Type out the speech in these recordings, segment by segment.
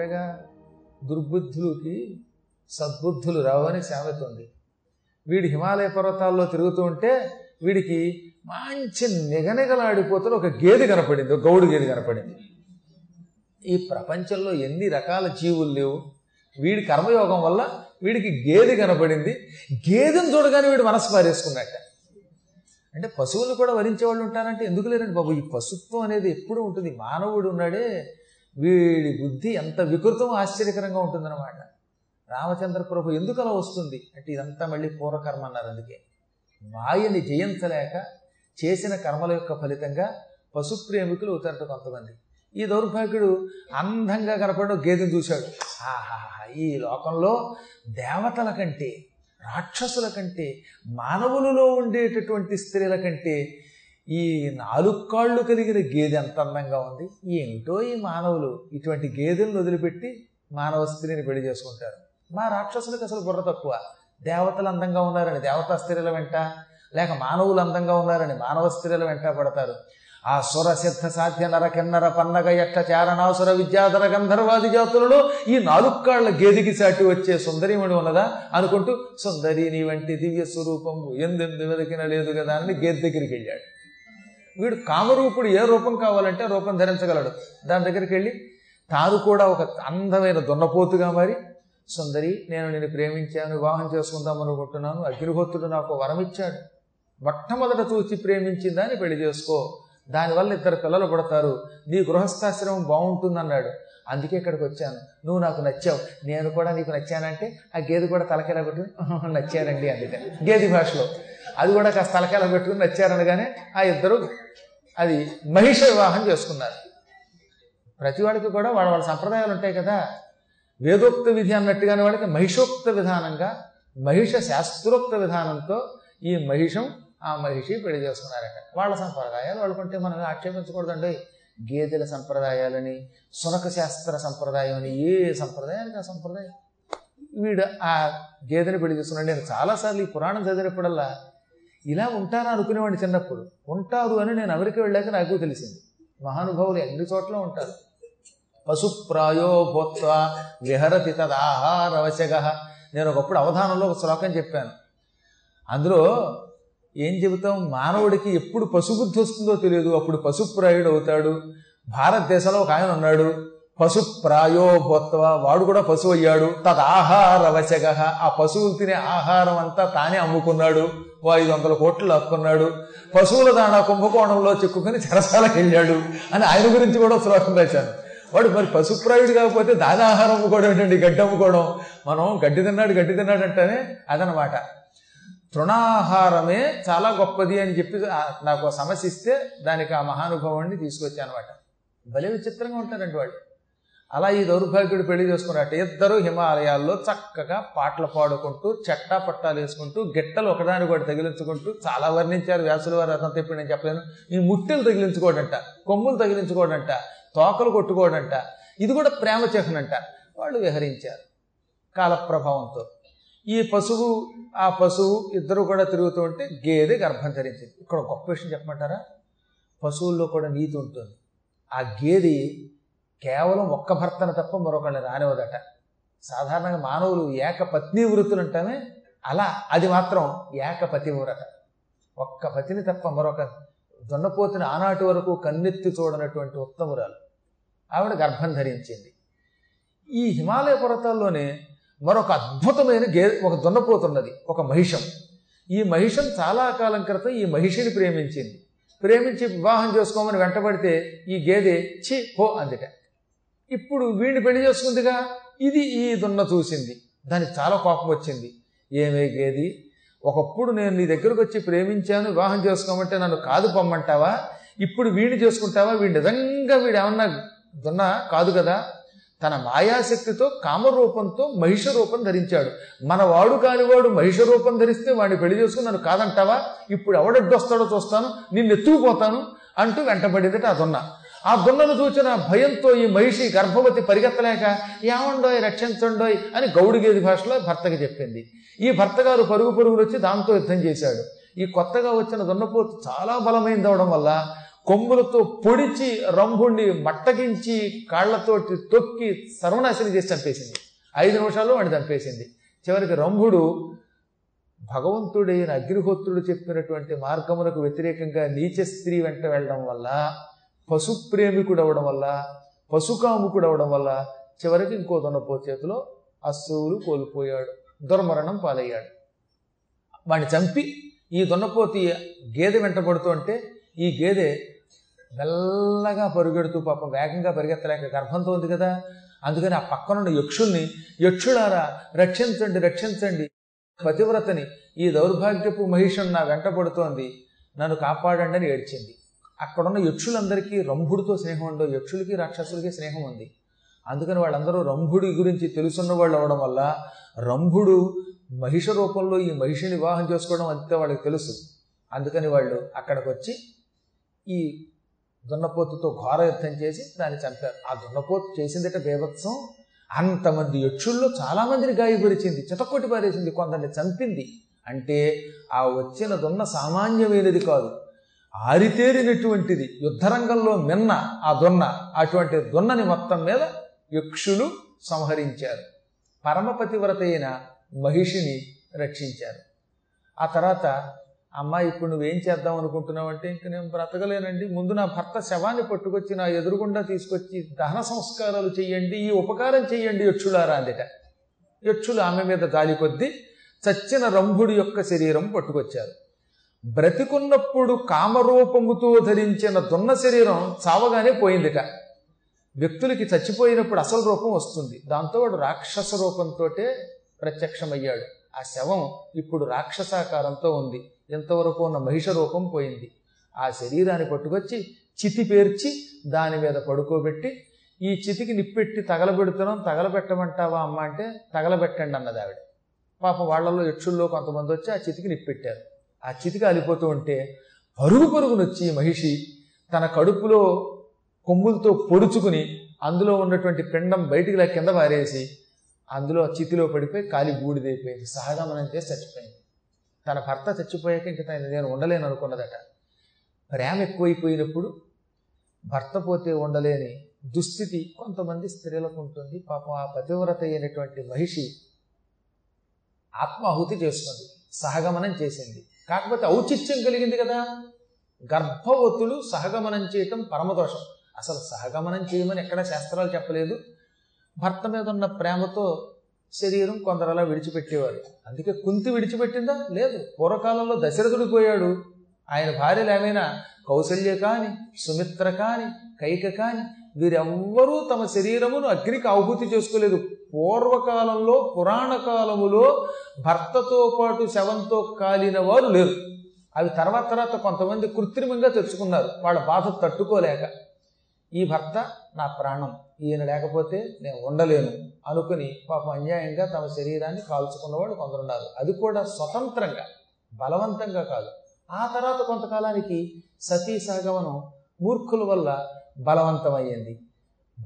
చెప్పాగా దుర్బుద్ధులకి సద్బుద్ధులు రావని సామెత ఉంది వీడి హిమాలయ పర్వతాల్లో తిరుగుతూ ఉంటే వీడికి మంచి నిగనిగలాడిపోతున్న ఒక గేదె కనపడింది ఒక గౌడు గేదె కనపడింది. ఈ ప్రపంచంలో ఎన్ని రకాల జీవులు లేవు. వీడి కర్మయోగం వల్ల వీడికి గేదె కనపడింది. గేదెను చూడగానే వీడు మనసు పారేసుకున్నట్ట. అంటే పశువులు కూడా వరించే వాళ్ళు ఉంటారంటే ఎందుకు లేరండి బాబు? ఈ పశుత్వం అనేది ఎప్పుడు ఉంటుంది? మానవుడు ఉన్నాడే వీడి బుద్ధి ఎంత వికృతం ఆశ్చర్యకరంగా ఉంటుందన్నమాట. రామచంద్ర ప్రభు ఎందుకు అలా వస్తుంది? అంటే ఇదంతా మళ్ళీ పూర్వకర్మ అన్నారు అందుకే. మాయని జయించలేక చేసిన కర్మల యొక్క ఫలితంగా పశుప్రేమికులు అవుతారట కొంతమంది. ఈ దౌర్భాగ్యుడు అందంగా కనపడడం గేదెని చూశాడు. ఆహాహా ఈ లోకంలో దేవతల కంటే రాక్షసుల కంటే మానవులలో ఉండేటటువంటి స్త్రీల కంటే ఈ నాలుగు కాళ్ళు కలిగిన గేదె ఎంత అందంగా ఉంది? ఏమిటో ఈ మానవులు ఇటువంటి గేదెలను వదిలిపెట్టి మానవ స్త్రీని పెళ్ళి చేసుకుంటారు. మా రాక్షసులకు అసలు బుర్ర తక్కువ. దేవతలు అందంగా ఉన్నారని దేవతా స్త్రీల వెంట లేక మానవులు అందంగా ఉన్నారని మానవ స్త్రీల వెంట పడతారు. ఆ సుర సిద్ధ సాధ్య నర కిన్నర పన్నగ యక్ష చారణాసుర విద్యాధర గంధర్వాది జాతులలో ఈ నాలుగు కాళ్ళ గేదికి సాటి వచ్చే సుందరిమణి ఉన్నదా? అనుకుంటూ సుందరి నీ వంటి దివ్య స్వరూపము ఎందెందు వెలికిన లేదు కదా అని గేదె దగ్గరికి వెళ్ళాడు. వీడు కామరూపుడు ఏ రూపం కావాలంటే రూపం ధరించగలడు. దాని దగ్గరికి వెళ్ళి తాను కూడా ఒక అందమైన దున్నపోతుగా మారి సుందరి నేను నేను ప్రేమించాను వివాహం చేసుకుందాం అనుకుంటున్నాను అగ్నిహోత్రుడు నాకు వరం ఇచ్చాడు. మొట్టమొదట చూసి ప్రేమించిందని పెళ్ళి చేసుకో. దానివల్ల ఇద్దరు పిల్లలు పుడతారు. నీ గృహస్థాశ్రమం బాగుంటుందన్నాడు. అందుకే ఇక్కడికి వచ్చాను. నువ్వు నాకు నచ్చావు. నేను కూడా నీకు నచ్చానంటే ఆ గేదె కూడా తలకెలా కొట్టి నచ్చారండి అందుకే గేది భాషలో. అది కూడా కాస్త తలకాయలు పెట్టుకుని నచ్చారనగానే ఆ ఇద్దరు అది మహిష వివాహం చేసుకున్నారు. ప్రతి వాడికి కూడా వాళ్ళ వాళ్ళ సంప్రదాయాలు ఉంటాయి కదా. వేదోక్త విధి అన్నట్టుగానే వాడికి మహిషోక్త విధానంగా మహిష శాస్త్రోక్త విధానంతో ఈ మహిషం ఆ మహిషి పెళ్ళి చేసుకున్నారట. వాళ్ళ సంప్రదాయాలు వాళ్ళకుంటే మనం ఆక్షేపించకూడదండి. గేదెల సంప్రదాయాలని సునక శాస్త్ర సంప్రదాయం అని ఏ సంప్రదాయానికి ఆ సంప్రదాయం? వీడు ఆ గేదెని పెళ్ళి చేసుకున్నాడు. నేను చాలాసార్లు ఈ పురాణం చదివినప్పుడల్లా ఇలా ఉంటారా అనుకునేవాడిని చిన్నప్పుడు. ఉంటారు అని నేను అమెరికా వెళ్ళాక నాకు తెలిసింది. మహానుభావులు ఎన్ని చోట్ల ఉంటారు? పశుప్రాయో భూత్వ విహరతి తదాహారవశగ నేను ఒకప్పుడు అవధానంలో ఒక శ్లోకం చెప్పాను. అందులో ఏం చెబుతాం? మానవుడికి ఎప్పుడు పశుబుద్ధి వస్తుందో తెలియదు. అప్పుడు పశుప్రాయుడు అవుతాడు. భారతదేశంలో ఒక ఆయన ఉన్నాడు. పశు ప్రాయోభోత్వ వాడు కూడా పశువు అయ్యాడు తదాహారవశగ ఆ పశువులు తినే ఆహారం అంతా తానే అమ్ముకున్నాడు. ఓ ఐదు వందల కోట్లు అక్కున్నాడు పశువుల దాణా కుంభకోణంలో చిక్కుకుని చెరసాలకు వెళ్ళాడు అని ఆయన గురించి కూడా శ్లోకం రాశాను వాడు మరి పశుప్రాయుడు కాకపోతే దాని ఆహారం అమ్ముకోవడం ఏంటండి? గడ్డి అమ్ముకోవడం. మనం గడ్డి తిన్నాడు గడ్డి తిన్నాడు అంటేనే అదనమాట. తృణాహారమే చాలా గొప్పది అని చెప్పి నాకు సమస్య ఇస్తే దానికి ఆ మహానుభావాన్ని తీసుకొచ్చానమాట. అనమాట భలే విచిత్రంగా ఉంటారండి వాళ్ళు. అలా ఈ దౌర్భాగ్యుడు పెళ్ళి చేసుకున్నట్టు ఇద్దరు హిమాలయాల్లో చక్కగా పాటలు పాడుకుంటూ చెట్టా పట్టాలు వేసుకుంటూ గిట్టలు ఒకదాని కూడా తగిలించుకుంటూ చాలా వర్ణించారు వ్యాసుల వారు. అతను తిప్పి నేను చెప్పలేను. ఈ ముట్టెలు తగిలించుకోడంట కొమ్ములు తగిలించుకోడంట తోకలు కొట్టుకోడంట ఇది కూడా ప్రేమ చిహ్నంట. వాళ్ళు విహరించారు కాలప్రభావంతో. ఈ పశువు ఆ పశువు ఇద్దరు కూడా తిరుగుతూ ఉంటే గేదె గర్భం ధరించింది. ఇక్కడ గొప్ప విషయం చెప్పమంటారా? పశువుల్లో కూడా నీతి ఉంటుంది. ఆ గేదె కేవలం ఒక్క భర్తను తప్ప మరొకళ్ళని రానివ్వదట. సాధారణంగా మానవులు ఏకపత్ని వృత్తులు అంటామే అలా అది మాత్రం ఏకపతి వ్రత ఒక్క పతిని తప్ప మరొక దున్నపోతుని ఆనాటి వరకు కన్నెత్తి చూడనటువంటి ఉత్తమురాలు. ఆవిడ గర్భం ధరించింది. ఈ హిమాలయ పర్వతాల్లోనే మరొక అద్భుతమైన గే ఒక దున్నపోతున్నది ఒక మహిషం. ఈ మహిషం చాలా కాలం క్రితం ఈ మహిషిని ప్రేమించింది. ప్రేమించి వివాహం చేసుకోమని వెంటబడితే ఈ గేదె చి పో అందుట. ఇప్పుడు వీడిని పెళ్ళి చేసుకుందిగా? ఇది ఈ దున్న చూసింది. దానికి చాలా కోపం వచ్చింది. ఏమైగేది ఒకప్పుడు నేను నీ దగ్గరకు వచ్చి ప్రేమించాను వివాహం చేసుకోమంటే నన్ను కాదు పొమ్మంటావా? ఇప్పుడు వీడిని చేసుకుంటావా? వీడు నిజంగా వీడు ఏమన్నా కాదు కదా? తన మాయాశక్తితో కామరూపంతో మహిష రూపం ధరించాడు. మన వాడు కానివాడు మహిష రూపం ధరిస్తే వాడిని పెళ్ళి చేసుకుని నన్ను కాదంటావా? ఇప్పుడు ఎవడెడ్డొస్తాడో చూస్తాను నిన్ను ఎత్తుకుపోతాను అంటూ వెంటబడేదట అదొన్నా ఆ దున్నను చూచిన భయంతో ఈ మహిషి గర్భవతి పరిగెత్తలేక ఏమండోయ్ రక్షించండోయ్ అని గౌడిగేది భాషలో భర్తకి చెప్పింది. ఈ భర్త గారు పరుగు పరుగులు వచ్చి దాంతో యుద్ధం చేశాడు. ఈ కొత్తగా వచ్చిన దున్నపోతు చాలా బలమైంది అవడం వల్ల కొమ్ములతో పొడిచి రంభుణ్ణి మట్టగించి కాళ్ళతోటి తొక్కి సర్వనాశనం చేసి చంపేసింది. ఐదు నిమిషాల్లో వాడిని చంపేసింది. చివరికి రంభుడు భగవంతుడైన అగ్నిహోత్రుడు చెప్పినటువంటి మార్గములకు వ్యతిరేకంగా నీచ స్త్రీ వెంట వెళ్ళడం వల్ల పశు ప్రేమికుడు అవడం వల్ల పశుకాముకుడు అవడం వల్ల చివరికి ఇంకో దొన్నపో చేతిలో అస్సువులు కోల్పోయాడు. దుర్మరణం పాలయ్యాడు. వాడిని చంపి ఈ దొన్నపోతి గేదె వెంటబడుతుంటే ఈ గేదె మెల్లగా పరుగెడుతూ పాపం వేగంగా పరిగెత్తలేక గర్భంతో ఉంది కదా. అందుకని ఆ పక్కనున్న యక్షుల్ని యక్షులారా రక్షించండి రక్షించండి. పతివ్రతని ఈ దౌర్భాగ్యపు మహిషం నా వెంటబడుతోంది నన్ను కాపాడండి అని ఏడ్చింది. అక్కడున్న యక్షులందరికీ రంభుడితో స్నేహం ఉండవు యక్షులకి రాక్షసులకి స్నేహం ఉంది. అందుకని వాళ్ళందరూ రంభుడి గురించి తెలుసున్న వాళ్ళు అవడం వల్ల రంభుడు మహిష రూపంలో ఈ మహిషిని వివాహం చేసుకోవడం అంతే వాళ్ళకి తెలుసు. అందుకని వాళ్ళు అక్కడికి వచ్చి ఈ దున్నపోతుతో ఘోర యుద్ధం చేసి దాన్ని చంపారు. ఆ దున్నపోతు చేసిందట బేభత్సం. అంతమంది యక్షుల్లో చాలామందిని గాయపరిచింది చితకొట్టి పారేసింది. కొందరిని చంపింది. అంటే ఆ వచ్చిన దున్న సామాన్యమైనది కాదు. ఆరితేరినటువంటిది యుద్ధరంగంలో మిన్న ఆ దున్న అటువంటి దొన్నని మొత్తం మీద యక్షులు సంహరించారు. పరమపతివ్రత అయిన మహిషిని రక్షించారు. ఆ తర్వాత అమ్మ ఇప్పుడు నువ్వేం చేద్దాం అనుకుంటున్నావు అంటే ఇంక నేను బ్రతకలేనండి. ముందు నా భర్త శవాన్ని పట్టుకొచ్చి నా ఎదురుగుండా తీసుకొచ్చి దహన సంస్కారాలు చెయ్యండి ఈ ఉపకారం చెయ్యండి యక్షులారా అందట. యక్షులు ఆమె మీద గాలి కొద్దీ చచ్చిన రంభుడి యొక్క శరీరం పట్టుకొచ్చారు. బ్రతికున్నప్పుడు కామరూపముతో ధరించిన దున్న శరీరం చావగానే పోయిందిట. వ్యక్తులకి చచ్చిపోయినప్పుడు అసలు రూపం వస్తుంది. దాంతో వాడు రాక్షస రూపంతో ప్రత్యక్షమయ్యాడు. ఆ శవం ఇప్పుడు రాక్షసాకారంతో ఉంది. ఇంతవరకు ఉన్న మహిష రూపం పోయింది. ఆ శరీరాన్ని పట్టుకొచ్చి చితి పేర్చి దాని మీద పడుకోబెట్టి ఈ చితికి నిప్పెట్టి తగలబెడుతున్నాం. తగలబెట్టమంటావా అమ్మ అంటే తగలబెట్టండి అన్నది ఆవిడ. పాపం వాళ్ళలో యక్షుల్లో కొంతమంది వచ్చి ఆ చితికి నిప్పెట్టారు. ఆ చితికి అలిపోతూ ఉంటే పరుగు పరుగునొచ్చి మహిషి తన కడుపులో కొమ్ములతో పొడుచుకుని అందులో ఉన్నటువంటి పిండం బయటికి ఇలా కింద పారేసి అందులో చితిలో పడిపోయి కాలి బూడిదైపోయింది. సహగమనం చేసి చచ్చిపోయింది. తన భర్త చచ్చిపోయాక ఇంక తను నేను ఉండలేను అనుకున్నదట. ప్రేమ ఎక్కువైపోయినప్పుడు భర్త పోతే ఉండలేని దుస్థితి కొంతమంది స్త్రీలకు ఉంటుంది. పాపం ఆ పతివ్రత అయినటువంటి మహిషి ఆత్మాహుతి చేస్తుంది సహగమనం చేసింది. కాకపోతే ఔచిత్యం కలిగింది కదా. గర్భవతులు సహగమనం చేయటం పరమదోషం. అసలు సహగమనం చేయమని ఎక్కడ శాస్త్రాలు చెప్పలేదు. భర్త మీద ఉన్న ప్రేమతో శరీరం కొందరలా విడిచిపెట్టేవారు. అందుకే కుంతి విడిచిపెట్టిందా? లేదు. పూర్వకాలంలో దశరథుడు పోయాడు. ఆయన భార్యలు ఏమైనా కౌసల్య కాని సుమిత్ర కాని కైక కాని వీరెవ్వరూ తమ శరీరమును అగ్నికి ఆహుతి చేసుకోలేదు. పూర్వకాలంలో పురాణ కాలములో భర్తతో పాటు శవంతో కాలిన వారు లేరు. అవి తర్వాత తర్వాత కొంతమంది కృత్రిమంగా తెచ్చుకున్నారు. వాళ్ళ బాధ తట్టుకోలేక ఈ భర్త నా ప్రాణం ఈయన లేకపోతే నేను ఉండలేను అనుకుని పాపం అన్యాయంగా తమ శరీరాన్ని కాల్చుకున్నవాడు కొందరున్నారు. అది కూడా స్వతంత్రంగా బలవంతంగా కాదు. ఆ తర్వాత కొంతకాలానికి సతీ సహగమనం మూర్ఖుల వల్ల బలవంతమయ్యింది.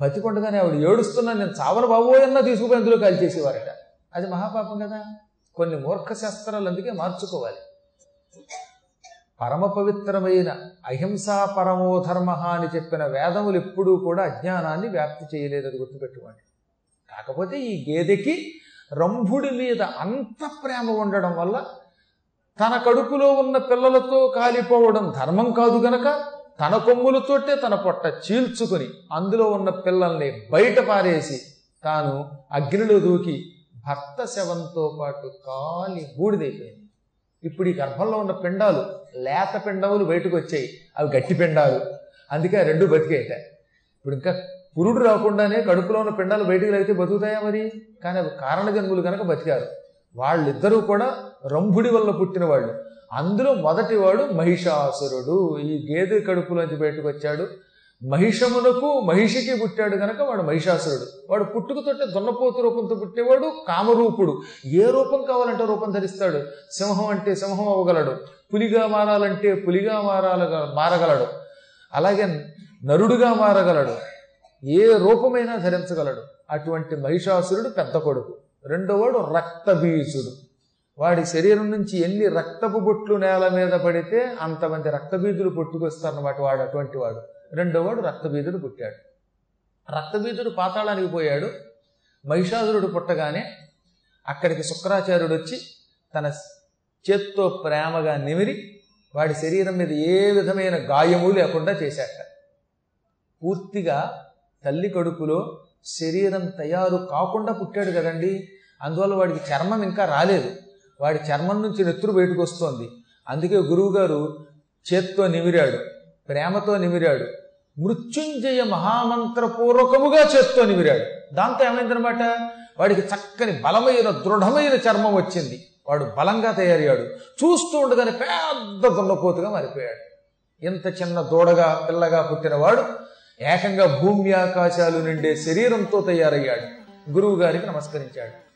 బతికొండగానే ఆవిడ ఏడుస్తున్నా నేను చావన బాబోయన్నా తీసుకుపోయి అందులో కాల్చేసేవారట. అది మహాపాపం కదా. కొన్ని మూర్ఖ శాస్త్రాలు అందుకే మార్చుకోవాలి. పరమ పవిత్రమైన అహింసా పరమో ధర్మ అని చెప్పిన వేదములు ఎప్పుడూ కూడా అజ్ఞానాన్ని వ్యాప్తి చేయలేదు అది గుర్తుపెట్టుకోండి. కాకపోతే ఈ గేదెకి రంభుడి మీద అంత ప్రేమ ఉండడం వల్ల తన కడుపులో ఉన్న పిల్లలతో కాలిపోవడం ధర్మం కాదు గనక తన కొమ్ములతోటే తన పొట్ట చీల్చుకుని అందులో ఉన్న పిల్లల్ని బయట పారేసి తాను అగ్నిలో దూకి భర్త శవంతో పాటు కాలి బూడిదైపోయింది. ఇప్పుడు ఈ గర్భంలో ఉన్న పిండాలు లేత పిండములు బయటకు వచ్చాయి. అవి గట్టి పిండాలు. అందుకే రెండు బతికేట. ఇప్పుడు ఇంకా పురుడు రాకుండానే కడుపులో ఉన్న పిండాలు బయటకు లేకపోతే బతుకుతాయా మరి? కానీ అవి కారణ జన్ములు కనుక బతికారు. వాళ్ళిద్దరూ కూడా రంభుడి వల్ల పుట్టిన వాళ్ళు అందులో మొదటివాడు మహిషాసురుడు. ఈ గేదె కడుపులోంచి బయటకు వచ్చాడు. మహిషమునకు మహిషికి పుట్టాడు కనుక వాడు మహిషాసురుడు. వాడు పుట్టుకతోటే దున్నపోతు రూపంతో పుట్టేవాడు కామరూపుడు. ఏ రూపం కావాలంటే రూపం ధరిస్తాడు. సింహం అంటే సింహం అవ్వగలడు. పులిగా మారాలంటే పులిగా మారాల మారగలడు. అలాగే నరుడుగా మారగలడు. ఏ రూపమైనా ధరించగలడు. అటువంటి మహిషాసురుడు పెద్ద కొడుకు. రెండోవాడు రక్తబీజుడు. వాడి శరీరం నుంచి ఎన్ని రక్తపు బొట్లు నేల మీద పడితే అంతమంది రక్తబీదులు పుట్టుకొస్తారన్నమాట వాడు అటువంటి వాడు. రెండో రక్తబీజుడు రక్తబీదుడు పుట్టాడు. రక్తబీజుడు పాతాళానికి పోయాడు. మహిషాసురుడు పుట్టగానే అక్కడికి శుక్రాచార్యుడు వచ్చి తన చేత్తో ప్రేమగా నిమిరి వాడి శరీరం మీద ఏ విధమైన గాయము లేకుండా చేశాట పూర్తిగా తల్లి కడుపులో శరీరం తయారు కాకుండా పుట్టాడు కదండి. అందువల్ల వాడికి చర్మం ఇంకా రాలేదు. వాడి చర్మం నుంచి నెత్తురు బయటకు వస్తోంది. అందుకే గురువుగారు చేత్తో నిమిరాడు ప్రేమతో నిమిరాడు మృత్యుంజయ మహామంత్రపూర్వకముగా చేత్తో నిమిరాడు. దాంతో ఏమైందనమాట వాడికి చక్కని బలమైన దృఢమైన చర్మం వచ్చింది. వాడు బలంగా తయారయ్యాడు. చూస్తూ ఉండగానే పెద్ద దున్నపోతుగా మారిపోయాడు. ఇంత చిన్న దూడగా పిల్లగా పుట్టినవాడు ఏకంగా భూమి ఆకాశాలు నిండే శరీరంతో తయారయ్యాడు. గురువు గారికి నమస్కరించాడు.